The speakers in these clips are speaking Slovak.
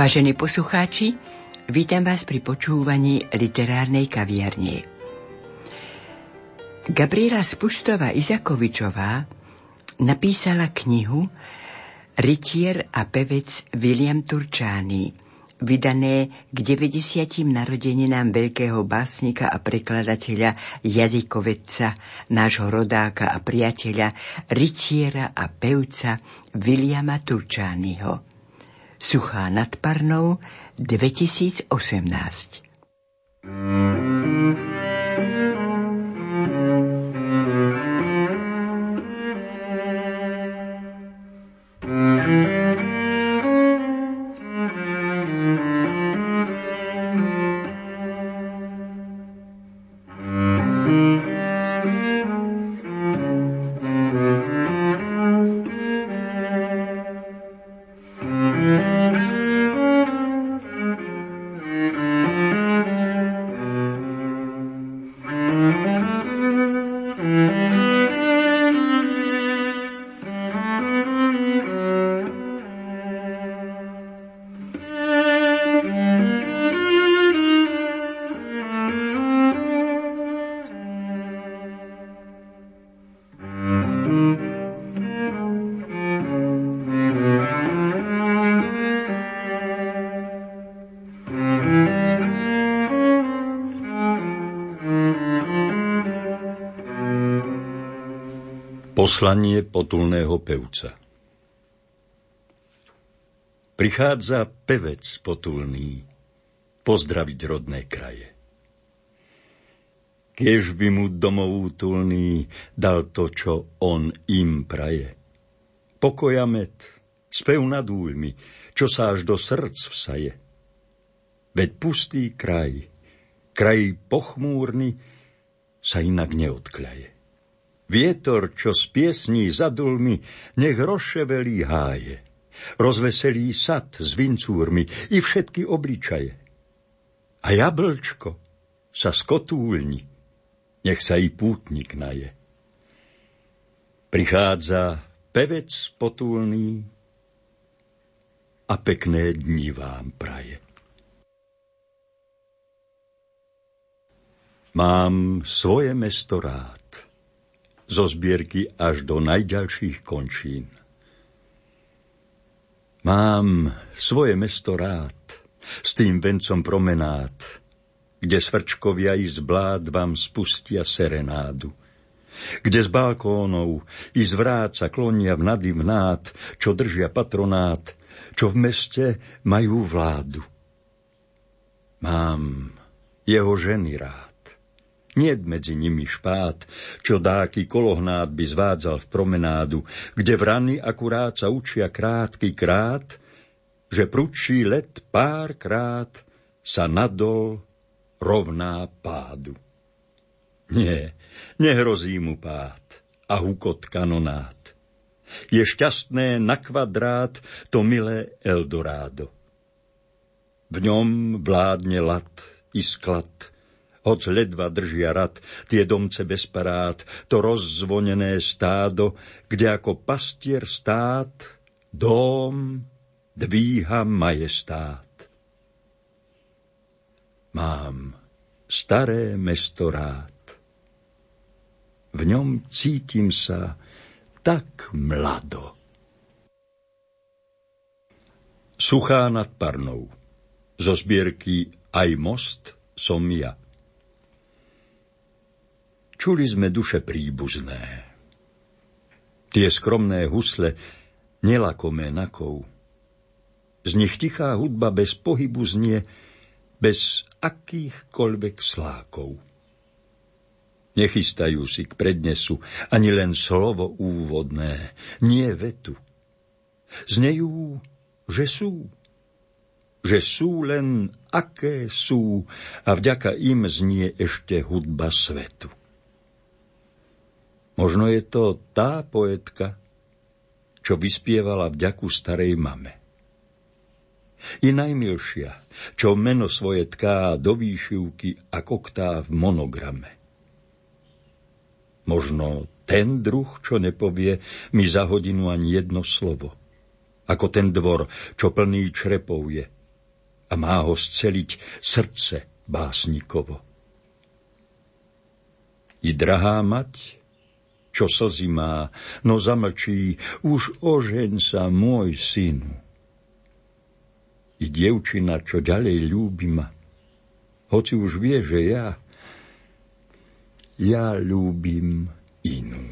Vážení poslucháči, vítam vás pri počúvaní literárnej kaviarne. Gabriela Spustova Izakovičová napísala knihu Rytier a pevec William Turčány, vydané k 90. narodeninám veľkého básnika a prekladateľa jazykovedca, nášho rodáka a priateľa, rytiera a pevca Williama Turčányho. Suchá nad Parnou 2018. Poslanie potulného pevca Prichádza pevec potulný pozdraviť rodné kraje. Kiež by mu domov útulný dal to, čo on im praje. Pokoja met, spev nad úľmi, čo sa až do srdc vsaje. Veď pustý kraj, kraj pochmúrny, sa inak neodkľaje. Vietor, čo z piesní zadul mi, nech rozševelí háje. Rozveselí sad s vincúrmi i všetky obličaje. A jablčko sa skotúlni, nech sa i pútnik naje. Prichádza pevec potulný a pekné dni vám praje. Mám svoje mesto rád zo zbierky až do najďalších končín. Mám svoje mesto rád, s tým vencom promenát, kde svrčkovia i z blád vám spustia serenádu. Kde z balkónov i z vráca klonia v nady vnát, čo držia patronát, čo v meste majú vládu. Mám jeho ženy rád Niet medzi nimi špát, čo dáky kolohnát by zvádzal v promenádu, kde vrany akurát sa učia krátky krát, že prudší let párkrát sa nadol rovná pádu. Nie, nehrozí mu pád a hukot kanonát. Je šťastné na kvadrát to milé Eldorádo. V ňom vládne lat i sklad, hoc ledva držia rad tie domce bez parát, to rozzvonené stádo, kde ako pastier stát, dom dvíha majestát. Mám staré mesto rád. V ňom cítim sa tak mlado. Suchá nad Parnou. Zo zbierky Aj most som ja. Čuli sme duše príbuzné. Tie skromné husle, nelakomé nakov. Z nich tichá hudba bez pohybu znie, bez akýchkoľvek slákov. Nechystajú si k prednesu ani len slovo úvodné, nie vetu. Znejú, že sú. Že sú len aké sú a vďaka im znie ešte hudba svetu. Možno je to tá poetka, čo vyspievala vďaku starej mame. Je najmilšia, čo meno svoje tká do výšivky a koktá v monograme. Možno ten druh, čo nepovie mi za hodinu ani jedno slovo. Ako ten dvor, čo plný črepov je, a má ho sceliť srdce básnikovo. I drahá mať, čo slzy má, no zamlčí, už ožeň sa, môj synu. I dievčina, čo ďalej ľúbi ma, hoci už vie, že ja, ja ľúbim inú.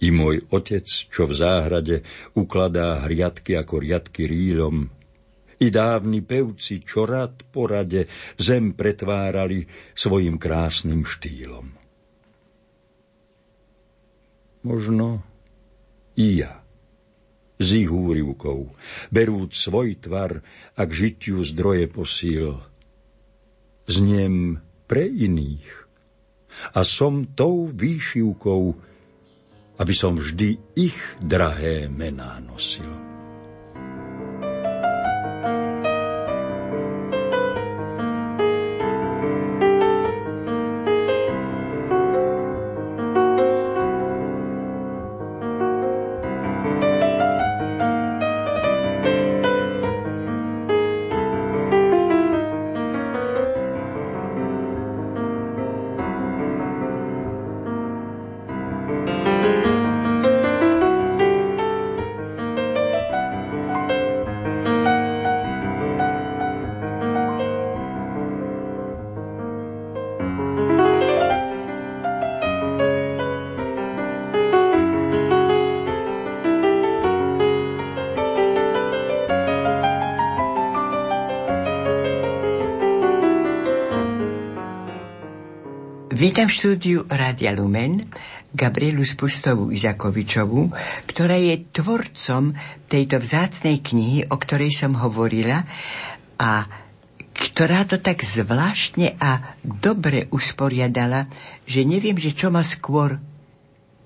I môj otec, čo v záhrade ukladá hriadky ako riadky rýlom, i dávni pevci, čo rad po zem pretvárali svojim krásnym štýlom. Možno i ja, z ich úrivkou, berúc svoj tvar a k žitiu zdroje posíl, zniem pre iných a som tou výšivkou, aby som vždy ich drahé mená nosil. Vítam v štúdiu Rádia Lumen Gabrielu Spustovú Izakovičovú, ktorá je tvorcom tejto vzácnej knihy, o ktorej som hovorila a ktorá to tak zvláštne a dobre usporiadala, že neviem, že čo ma skôr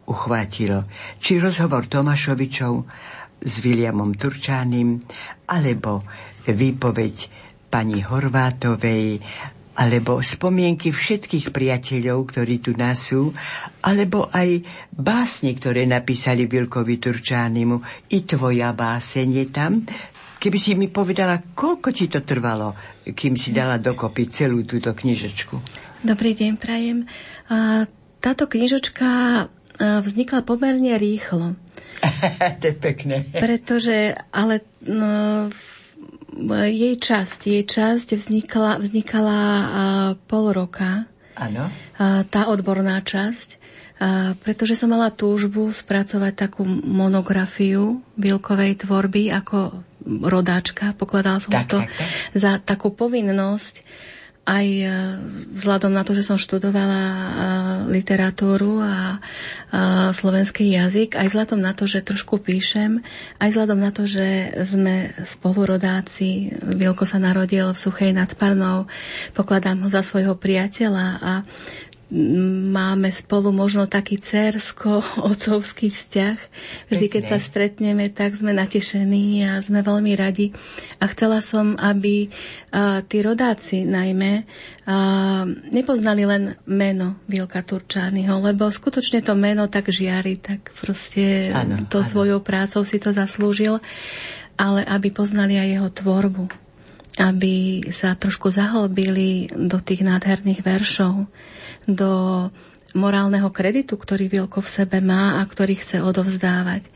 uchvátilo. Či rozhovor Tomášovičov s Williamom Turčáným, alebo výpoveď pani Horvátovej alebo spomienky všetkých priateľov, ktorí tu nás sú, alebo aj básne, ktoré napísali Vilkovi Turčánimu. I tvoja báseň je tam. Keby si mi povedala, koľko ti to trvalo, kým si dala dokopy celú túto knižočku? Dobrý deň, prajem. Táto knižočka vznikla pomerne rýchlo. to je pekné. Pretože, ale no, jej časť, jej časť vznikala, vznikala uh, pol roka. Áno. Uh, tá odborná časť. Uh, pretože som mala túžbu spracovať takú monografiu bilkovej tvorby ako rodáčka. Pokladala som tak, to tak, tak. za takú povinnosť aj e, vzhľadom na to, že som študovala e, literatúru a slovenský jazyk, aj vzhľadom na to, že trošku píšem, aj vzhľadom na to, že sme spolurodáci. Vilko sa narodil v Suchej nad Parnou, pokladám ho za svojho priateľa a máme spolu možno taký cersko-ocovský vzťah. Vždy, keď sa stretneme, tak sme natešení a sme veľmi radi. A chcela som, aby uh, tí rodáci najmä uh, nepoznali len meno Vilka Turčányho, lebo skutočne to meno tak žiari, tak proste ano, to ano. svojou prácou si to zaslúžil, ale aby poznali aj jeho tvorbu aby sa trošku zahlbili do tých nádherných veršov do morálneho kreditu, ktorý Vilko v sebe má a ktorý chce odovzdávať.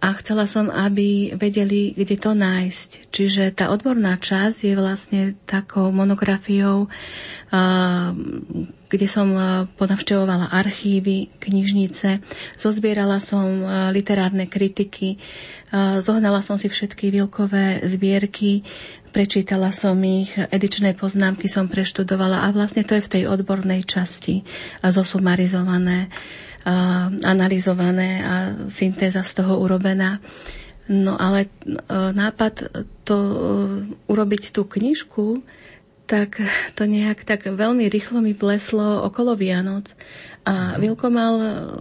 A chcela som, aby vedeli, kde to nájsť. Čiže tá odborná časť je vlastne takou monografiou, kde som ponavštevovala archívy, knižnice, zozbierala som literárne kritiky, zohnala som si všetky Vilkové zbierky, Prečítala som ich, edičné poznámky som preštudovala a vlastne to je v tej odbornej časti zosumarizované, analyzované a syntéza z toho urobená. No ale e, nápad to e, urobiť tú knižku, tak to nejak tak veľmi rýchlo mi pleslo okolo Vianoc. A mhm. Vilko mal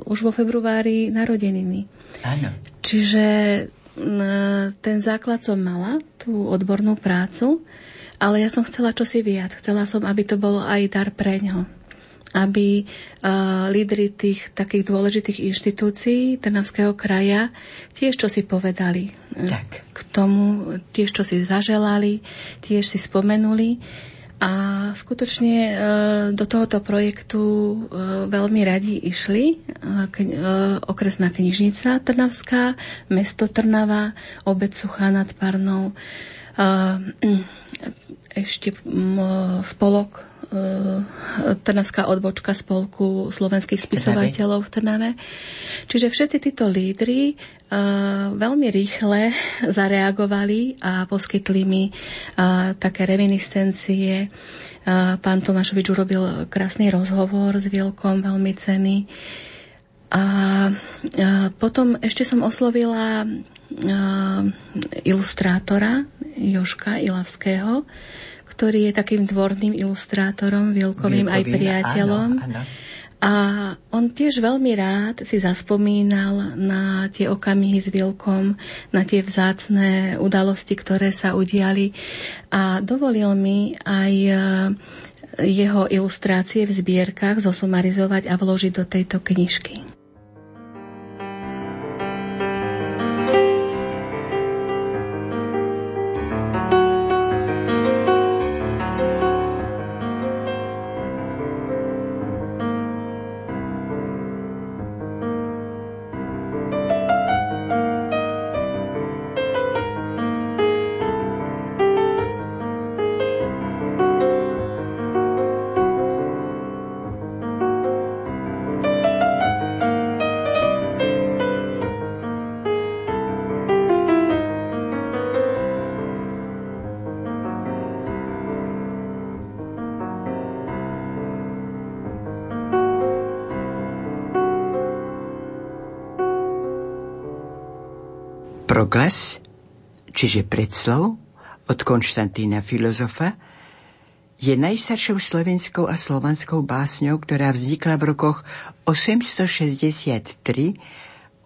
už vo februári narodeniny. Áno. Čiže ten základ som mala, tú odbornú prácu, ale ja som chcela čosi viac. Chcela som, aby to bolo aj dar pre ňo. aby uh, lídry tých takých dôležitých inštitúcií Trnavského kraja tiež čo si povedali tak. k tomu, tiež čo si zaželali, tiež si spomenuli. A skutočne e, do tohoto projektu e, veľmi radi išli e, okresná knižnica Trnavská, mesto Trnava, obec Suchá nad Parnou, ešte spolok Trnavská odbočka spolku slovenských spisovateľov v Trnave. Čiže všetci títo lídry uh, veľmi rýchle zareagovali a poskytli mi uh, také reminiscencie. Pán Tomášovič urobil krásny rozhovor s Vilkom, veľmi cený. A potom ešte som oslovila ilustrátora Joška Ilavského, ktorý je takým dvorným ilustrátorom, Vilkovým, aj priateľom. Áno, áno. A on tiež veľmi rád si zaspomínal na tie okamihy s Vilkom, na tie vzácné udalosti, ktoré sa udiali a dovolil mi aj e, jeho ilustrácie v zbierkach zosumarizovať a vložiť do tejto knižky. Proglas, čiže predslov od Konštantína filozofa, je najstaršou slovenskou a slovanskou básňou, ktorá vznikla v rokoch 863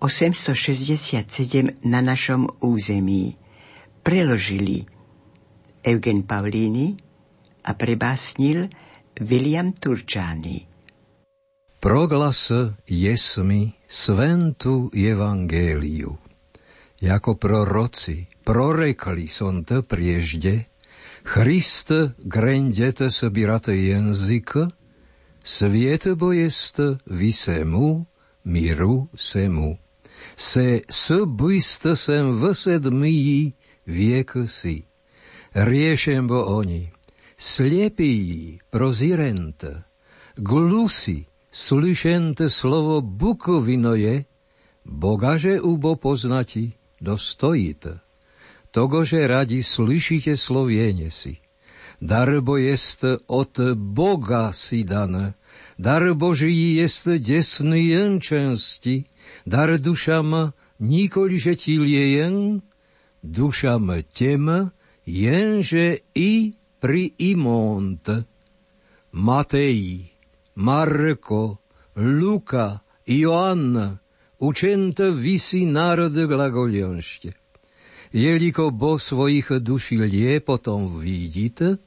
867 na našom území. Preložili Eugen Paulini a prebásnil William Turčány. Proglas jesmi sventu evangeliu jako proroci prorekli sontă priežde, Hrist grendete să birate jenzică, Sviet bojest visemu, miru semu. Se săbâistă sem văsed mii viecă si. Riešem bo oni, slepii prozirentă, glusi slyšente slovo bukovinoje, bogaže ubo poznati, dostojíte. Togože radi slyšíte sloviene si. Darbo jest od Boga si dané, dar Boží jest desný jenčensti, dar dušam nikoliže ti liejen, dušam tem, jenže i pri imont. Matej, Marko, Luka, Joanna, Učente visi národ glagolionšte. Jeliko bo svojich duši lie potom vidíte,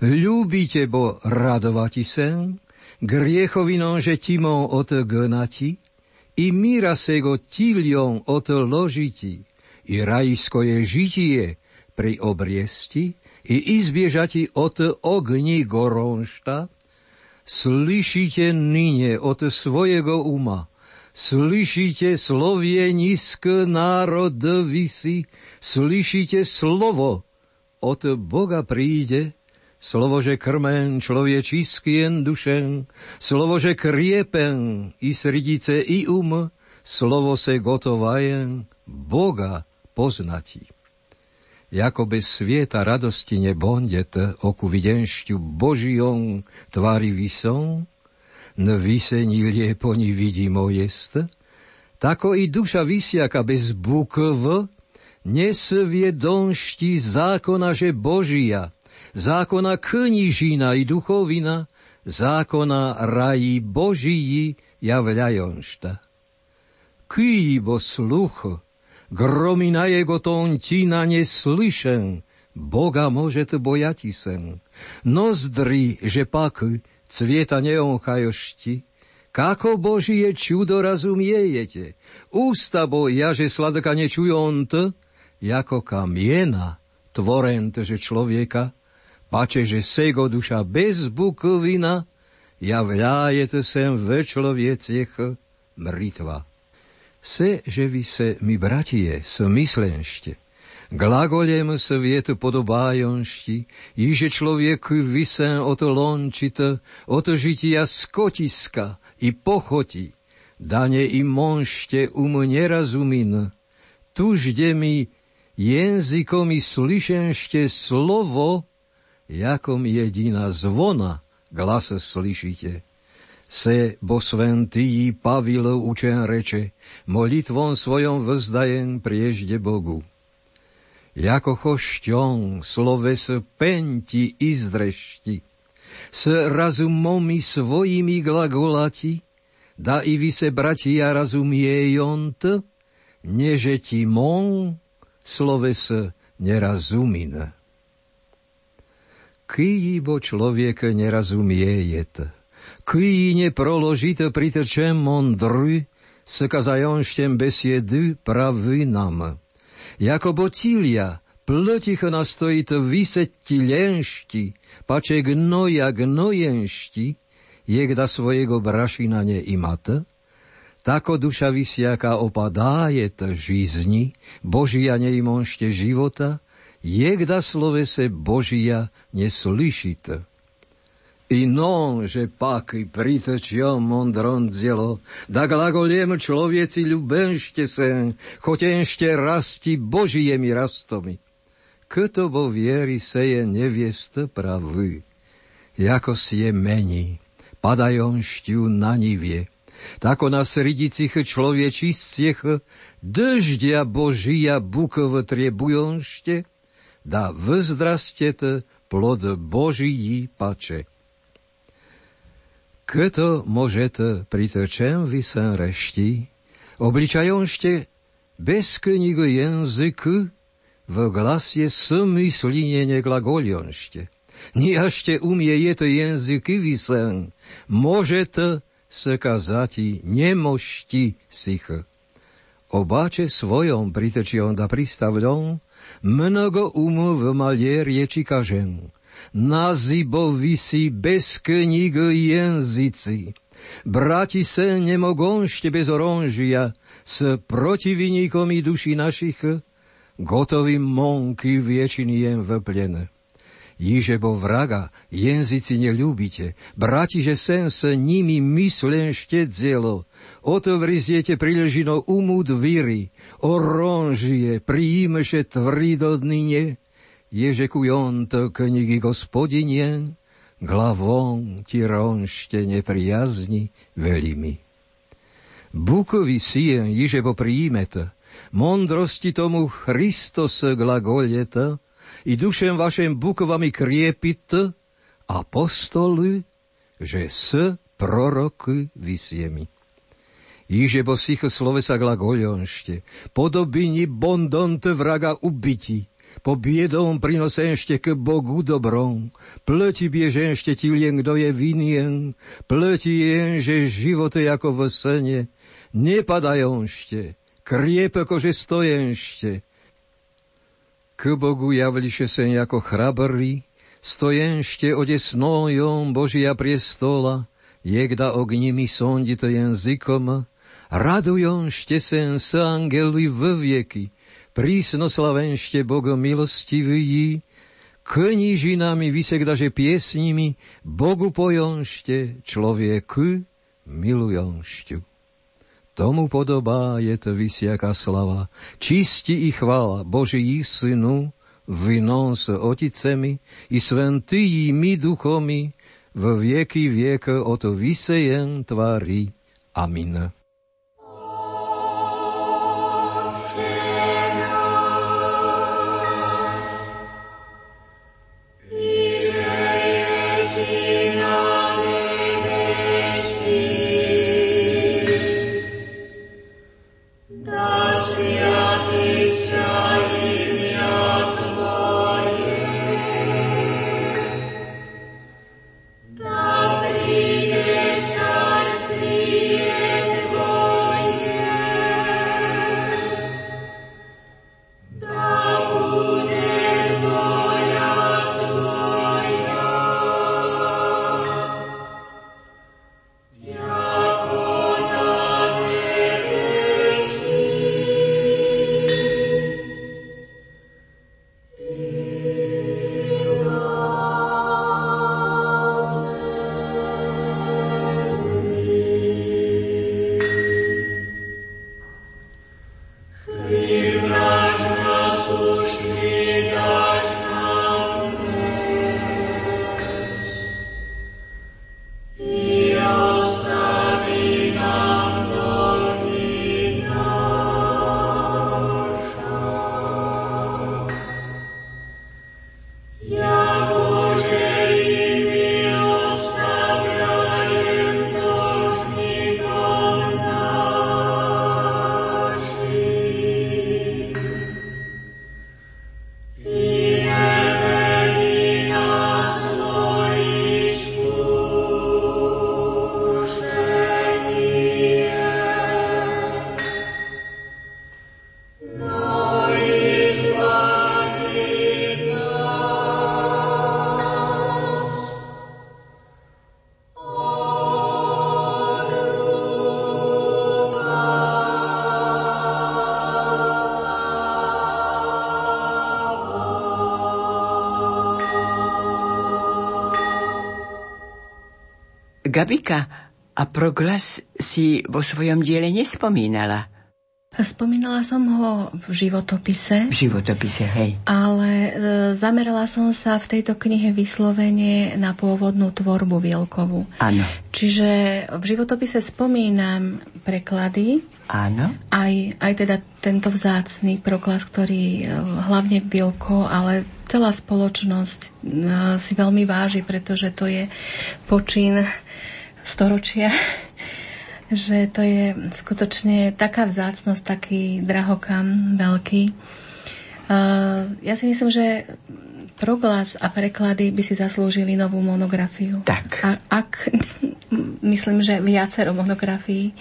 ľúbite bo radovati sen, griechovinom, že timon od gnati, i míra se go tilion od ložiti, i rajsko žitie pri obriesti, i izbiežati od ogni goronšta, slyšíte nyne od svojego uma, Slyšíte slovie nízk národ vysí, slyšíte slovo, od Boga príde, slovo, že krmen človečiský jen dušen, slovo, že kriepen i srdice i um, slovo se gotovajen, Boga poznati. Jako bez svieta radosti nebondet oku videnšťu Božijom tvári vysom, vysení lieponi vidimo jest, tako i duša vysiaka bez bukv, nesviedomšti zákona, že Božia, zákona knižina i duchovina, zákona rají Boží javľajonšta. Kýbo sluch, gromy na jego tontina neslyšen, Boga môžete bojati sen. Nozdri, že pak cvieta neonchajošti, kako Božije čudo razumiejete? Ústa ja, že sladka nečujonte, jako kamiena, tvorent, že človeka, pače, že sego duša bez bukovina, javljajete sem ve človeciech mritva. Se, že vy se, mi bratie, smyslenšte, glagolem sviet podobájonšti, iže človek vysen od lončita, od žitia skotiska i pochoti, dane i monšte um nerazumin, tužde mi Językom i slyšenšte slovo, jakom jediná zvona glas slyšíte. Se bo sventý Pavilov učen reče, molitvom svojom vzdajem priežde Bogu. Jako chošťon sloves penti izdrešti, s razumomi svojimi glagolati, da i vy se, bratia, razumiejont, neže ti mon sloves nerazumina. bo človek nerazumiejet, ký neproložit pritečem mondry, s kazajonštem besiedy pravy Jako bocilia, plotich nastojit vysetti lenšti, pače gnoja gnojenšti, jegda svojego brašina neimata, tako duša vysiaka opadájet žizni, Božia nejmonšte života, jegda slovese Božia neslyšit. I non, že pak i pritočio mondron dzelo, da glagoliem človeci ľubenšte sen, chotenšte rasti Božiemi rastomi. Kto bo viery seje neviest pravy, jako si je mení, padajonšťu na nivie, tako na sredicich človečistciech дождя Божия буква требуjonšte, да vzdrastet плод Божий паче. Кето можете приточем висен решти, обличаjonšte без книга язык, в гласе смыслене глаголionšte. Ни аще умеете языки висен, можете сказати nemošti sicha. Obáče svojom pritečion da pristavľom, mnogo umu v malie rieči kažem. Nazibo visi bez knig jenzici. Brati se nemogonšte bez oronžia, s protivníkom i duši našich, gotovi monky viečiny jen vplene. Jiže bo vraga, jenzici neľúbite, brati, že sen s nimi myslen štedzelo, otevriziete priležino umu dvíry, oronžie, príjmeše tvrdodnine, ježe kujonto knihy gospodinien, glavon ti ronšte nepriazni veľmi. Bukovi sien, jiže bo príjmete, mondrosti tomu Christos glagoleta, i dušem vašem bukovami kriepit, apostoli, že s proroky vysiemi. Iže bo slovesa glagolionšte, podobini bondont vraga ubiti, po biedom prinosenšte k Bogu dobrom, pleti bieženšte ti lien, kdo je vinien, pleti jen, že živote ako v sene, nepadajonšte, kriepeko, že stojenšte, k Bogu javliše sen jako chrabrí, stojenšte odesnojom Božia priestola, jegda ognimi sondite jazykom, Radujonšte sen s angeli v vieky, prísnoslavenšte Bogo milostivý, knižinami vysegdaže piesnimi, Bogu pojonšte, človeku milujonšťu. Tomu podobá je to vysiaká slava, čisti i chvála Boží Synu, vinom s Oticemi i sventými duchomi, v vieky viek o to vysejen tvári. Amin. Gabika, a proglas si vo svojom diele nespomínala. Spomínala som ho v životopise. V životopise, hej. Ale e, zamerala som sa v tejto knihe vyslovene na pôvodnú tvorbu Vielkovú. Áno. Čiže v životopise spomínam preklady. Áno. Aj, aj teda tento vzácný proklas, ktorý e, hlavne Vielko, ale celá spoločnosť e, si veľmi váži, pretože to je počin storočia že to je skutočne taká vzácnosť, taký drahokam veľký. Uh, ja si myslím, že proglas a preklady by si zaslúžili novú monografiu. Tak. A, ak, myslím, že viacero monografií.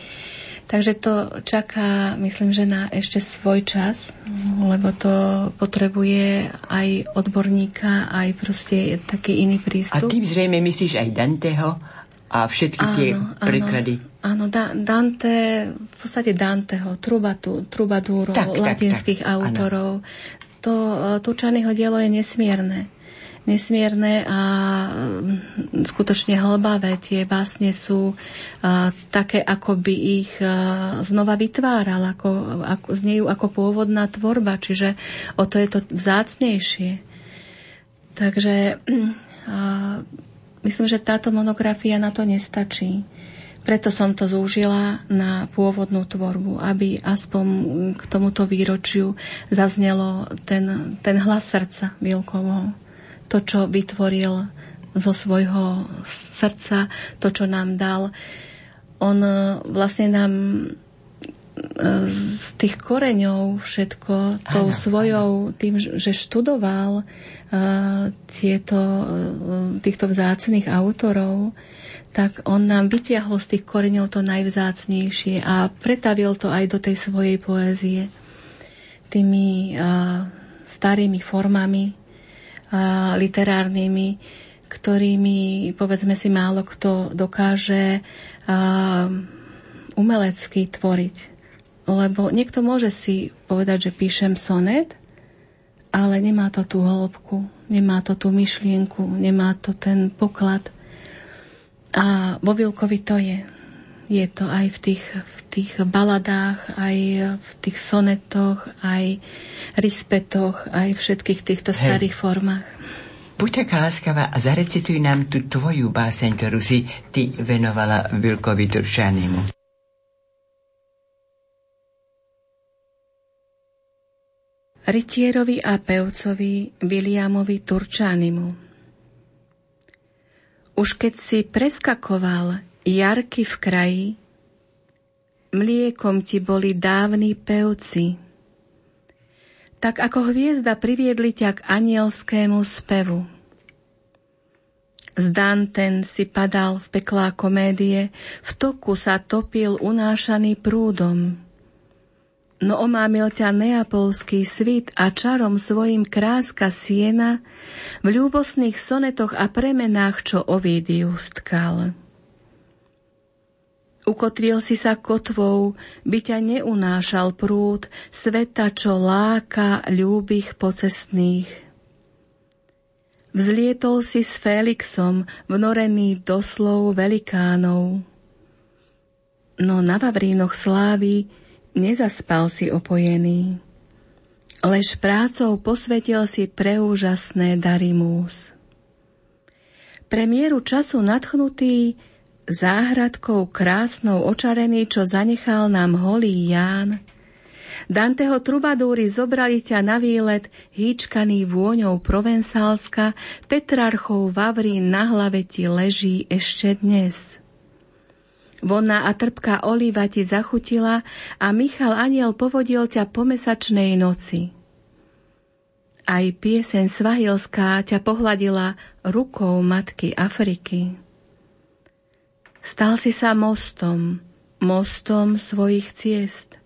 Takže to čaká, myslím, že na ešte svoj čas, lebo to potrebuje aj odborníka, aj proste taký iný prístup. A tým zrejme myslíš aj Danteho a všetky áno, tie preklady. Áno, da, Dante, v podstate Danteho, Trubatu, Trubadúrov, tak, latinských tak, tak, autorov. Áno. To e, Turčanyho dielo je nesmierne. Nesmierne a mm, skutočne hlbavé. Tie básne sú a, e, také, ako by ich a, e, znova vytváral, ako, ako, znejú ako pôvodná tvorba, čiže o to je to vzácnejšie. Takže a, myslím, že táto monografia na to nestačí. Preto som to zúžila na pôvodnú tvorbu, aby aspoň k tomuto výročiu zaznelo ten, ten hlas srdca Vilkovo. To, čo vytvoril zo svojho srdca, to, čo nám dal. On vlastne nám z tých koreňov všetko, tou ano, svojou, ano. tým, že študoval uh, tieto, uh, týchto vzácných autorov, tak on nám vytiahol z tých koreňov to najvzácnejšie a pretavil to aj do tej svojej poézie tými uh, starými formami uh, literárnymi, ktorými, povedzme si, málo kto dokáže uh, umelecky tvoriť. Lebo niekto môže si povedať, že píšem sonet, ale nemá to tú hĺbku, nemá to tú myšlienku, nemá to ten poklad. A vo Vilkovi to je. Je to aj v tých, v tých baladách, aj v tých sonetoch, aj rispetoch, aj všetkých týchto Hej. starých formách. Buď taká láskavá a zarecituj nám tú tvoju báseň, ktorú si ty venovala Vilkovi Turčanimu. Rytierovi a pevcovi Williamovi Turčanimu. Už keď si preskakoval jarky v kraji, mliekom ti boli dávni pevci. Tak ako hviezda priviedli ťa k anielskému spevu. Zdán ten si padal v peklá komédie, v toku sa topil unášaný prúdom no omámil ťa neapolský svit a čarom svojim kráska siena v ľúbosných sonetoch a premenách, čo Ovidius tkal. Ukotvil si sa kotvou, by ťa neunášal prúd, sveta, čo láka ľúbych pocestných. Vzlietol si s Félixom, vnorený doslov velikánov. No na Vavrínoch slávy Nezaspal si opojený, lež prácou posvetil si pre úžasné dary múz. Pre mieru času nadchnutý, záhradkou krásnou očarený, čo zanechal nám holý Ján, Danteho trubadúry zobrali ťa na výlet, hýčkaný vôňou provensálska, Petrarchov Vavrín na hlave ti leží ešte dnes. Vonná a trpká olíva ti zachutila a Michal Aniel povodil ťa po mesačnej noci. Aj pieseň svahilská ťa pohľadila rukou matky Afriky. Stal si sa mostom, mostom svojich ciest.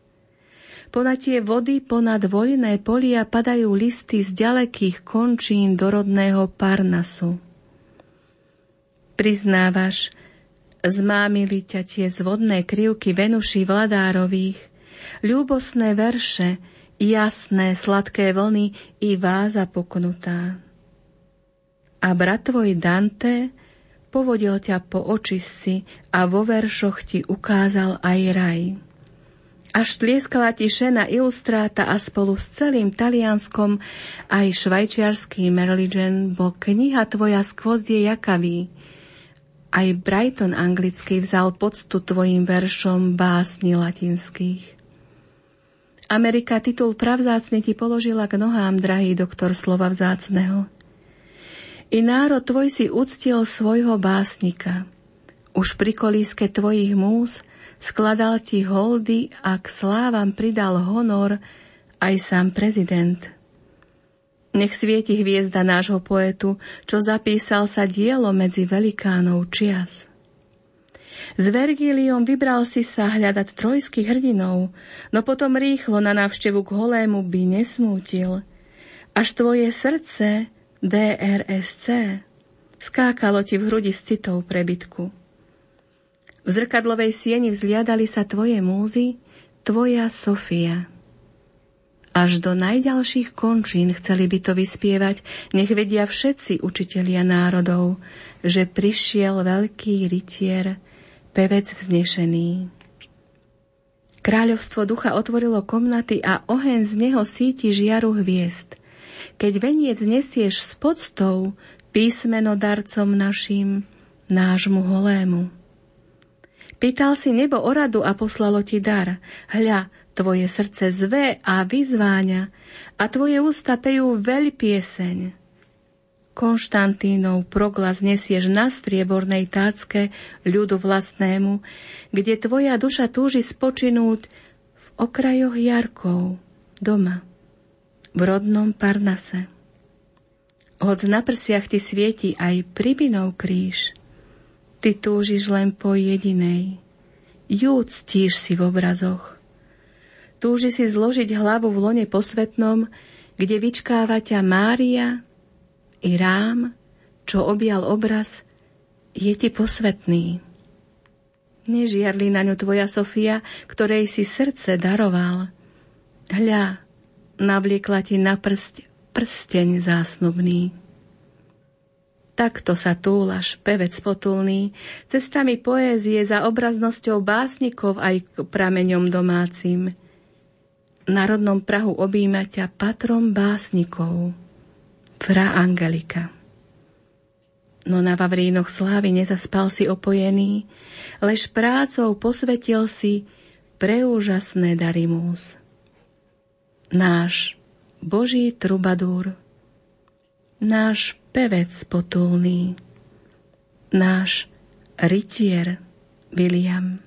Ponad tie vody, ponad voľné polia padajú listy z ďalekých končín do rodného Parnasu. Priznávaš, Zmámili ťa tie zvodné krivky Venuši Vladárových, ľúbosné verše, jasné sladké vlny i váza poknutá. A brat tvoj Dante povodil ťa po očistci a vo veršoch ti ukázal aj raj. Až tlieskala ti šena ilustráta a spolu s celým talianskom aj švajčiarský Merligen bol kniha tvoja skvozdie jakavý. Aj Brighton anglicky vzal poctu tvojim veršom básni latinských. Amerika titul pravzácne ti položila k nohám, drahý doktor slova vzácného. I národ tvoj si uctil svojho básnika. Už pri kolíske tvojich múz skladal ti holdy a k slávam pridal honor aj sám prezident. Nech svieti hviezda nášho poetu, čo zapísal sa dielo medzi velikánov čias. S Vergíliom vybral si sa hľadať trojských hrdinov, no potom rýchlo na návštevu k holému by nesmútil. Až tvoje srdce, DRSC, skákalo ti v hrudi s citou prebytku. V zrkadlovej sieni vzliadali sa tvoje múzy, tvoja Sofia. Až do najďalších končín chceli by to vyspievať, nech vedia všetci učitelia národov, že prišiel veľký rytier, pevec vznešený. Kráľovstvo ducha otvorilo komnaty a oheň z neho síti žiaru hviezd. Keď veniec nesieš s podstou písmeno darcom našim, nášmu holému. Pýtal si nebo o radu a poslalo ti dar. Hľa, tvoje srdce zve a vyzváňa a tvoje ústa pejú veľ pieseň. Konštantínov proglas nesieš na striebornej tácke ľudu vlastnému, kde tvoja duša túži spočinúť v okrajoch jarkov, doma, v rodnom Parnase. Hoď na prsiach ti svieti aj pribinov kríž, ty túžiš len po jedinej. Júd ctíš si v obrazoch. Túži si zložiť hlavu v lone posvetnom, kde vyčkáva ťa Mária, i rám, čo objal obraz, je ti posvetný. Nežiarli na ňu tvoja Sofia, ktorej si srdce daroval. Hľa, navliekla ti na prst prsteň zásnubný. Takto sa túlaš, pevec potulný, cestami poézie za obraznosťou básnikov aj k prameňom domácim. Národnom Prahu objíma ťa patrom básnikov. Fra Angelika. No na Vavrínoch slávy nezaspal si opojený, lež prácou posvetil si preúžasné dary múz. Náš Boží trubadúr, náš pevec potulný, náš rytier William.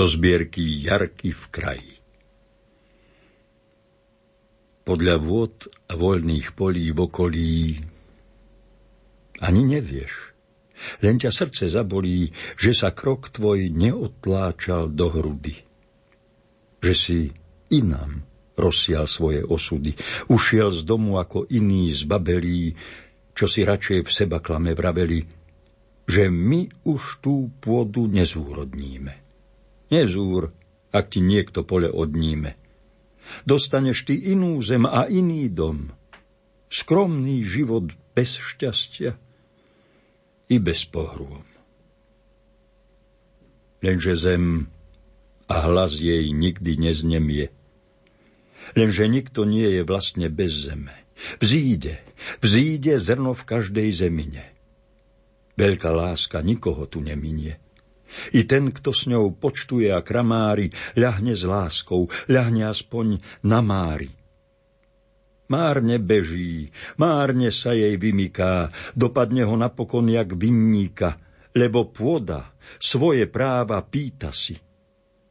Zo zbierky Jarky v kraji. Podľa vôd a voľných polí v okolí ani nevieš, len ťa srdce zabolí, že sa krok tvoj neotláčal do hrudy. Že si inám rozsial svoje osudy. Ušiel z domu ako iný z babelí, čo si radšej v seba klame vraveli, že my už tú pôdu nezúrodníme. Nezúr, ak ti niekto pole odníme. Dostaneš ty inú zem a iný dom. Skromný život bez šťastia i bez pohrôm. Lenže zem a hlas jej nikdy neznemie. Lenže nikto nie je vlastne bez zeme. Vzíde, vzíde zrno v každej zemine. Veľká láska nikoho tu neminie. I ten, kto s ňou počtuje a kramári, ľahne s láskou, ľahne aspoň na mári. Márne beží, márne sa jej vymyká, dopadne ho napokon jak vinníka, lebo pôda svoje práva pýta si.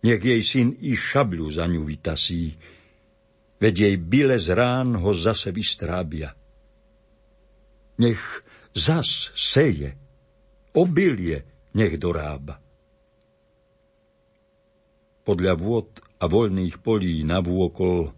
Nech jej syn i šabľu za ňu vytasí, veď jej bile z rán ho zase vystrábia. Nech zas seje, obilie nech dorába. Podľa vôd a voľných polí navôkol,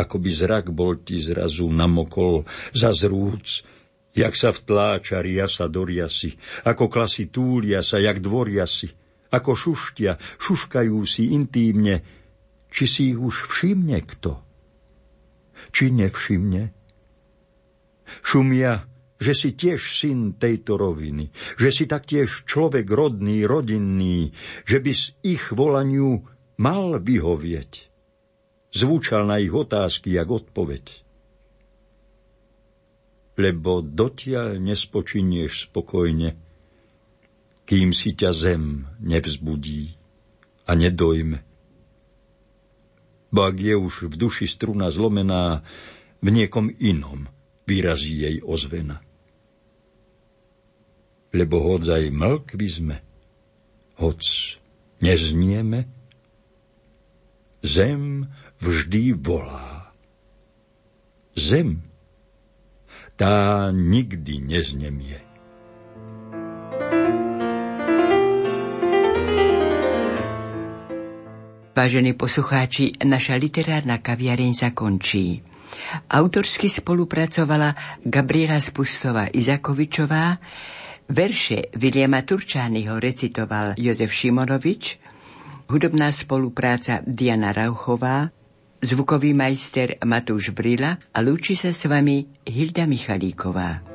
ako by zrak bol ti zrazu namokol, zrúc, jak sa vtláča riasa do riasy, ako klasy túlia sa, jak dvoria si, ako šuštia, šuškajú si intímne, či si ich už všimne kto? Či nevšimne? Šumia, že si tiež syn tejto roviny, že si taktiež človek rodný, rodinný, že by z ich volaniu mal vyhovieť. Zvúčal na ich otázky jak odpoveď. Lebo dotiaľ nespočinieš spokojne, kým si ťa zem nevzbudí a nedojme. Bo ak je už v duši struna zlomená, v niekom inom vyrazí jej ozvena. Lebo hodzaj mlkvi sme, hoc neznieme, zem vždy volá. Zem, tá nikdy neznemie. Vážení poslucháči, naša literárna kaviareň sa končí. Autorsky spolupracovala Gabriela Spustová Izakovičová, verše Viliama Turčányho recitoval Jozef Šimonovič, hudobná spolupráca Diana Rauchová, zvukový majster Matúš Brila a lúči sa s vami Hilda Michalíková.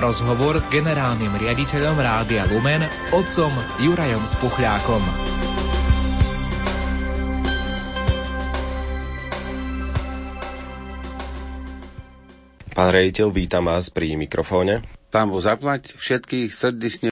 Rozhovor s generálnym riaditeľom Rádia Lumen, otcom Jurajom Spuchľákom. Pán rejiteľ, vítam vás pri mikrofóne. Pán Boh zaplať všetkých srdečne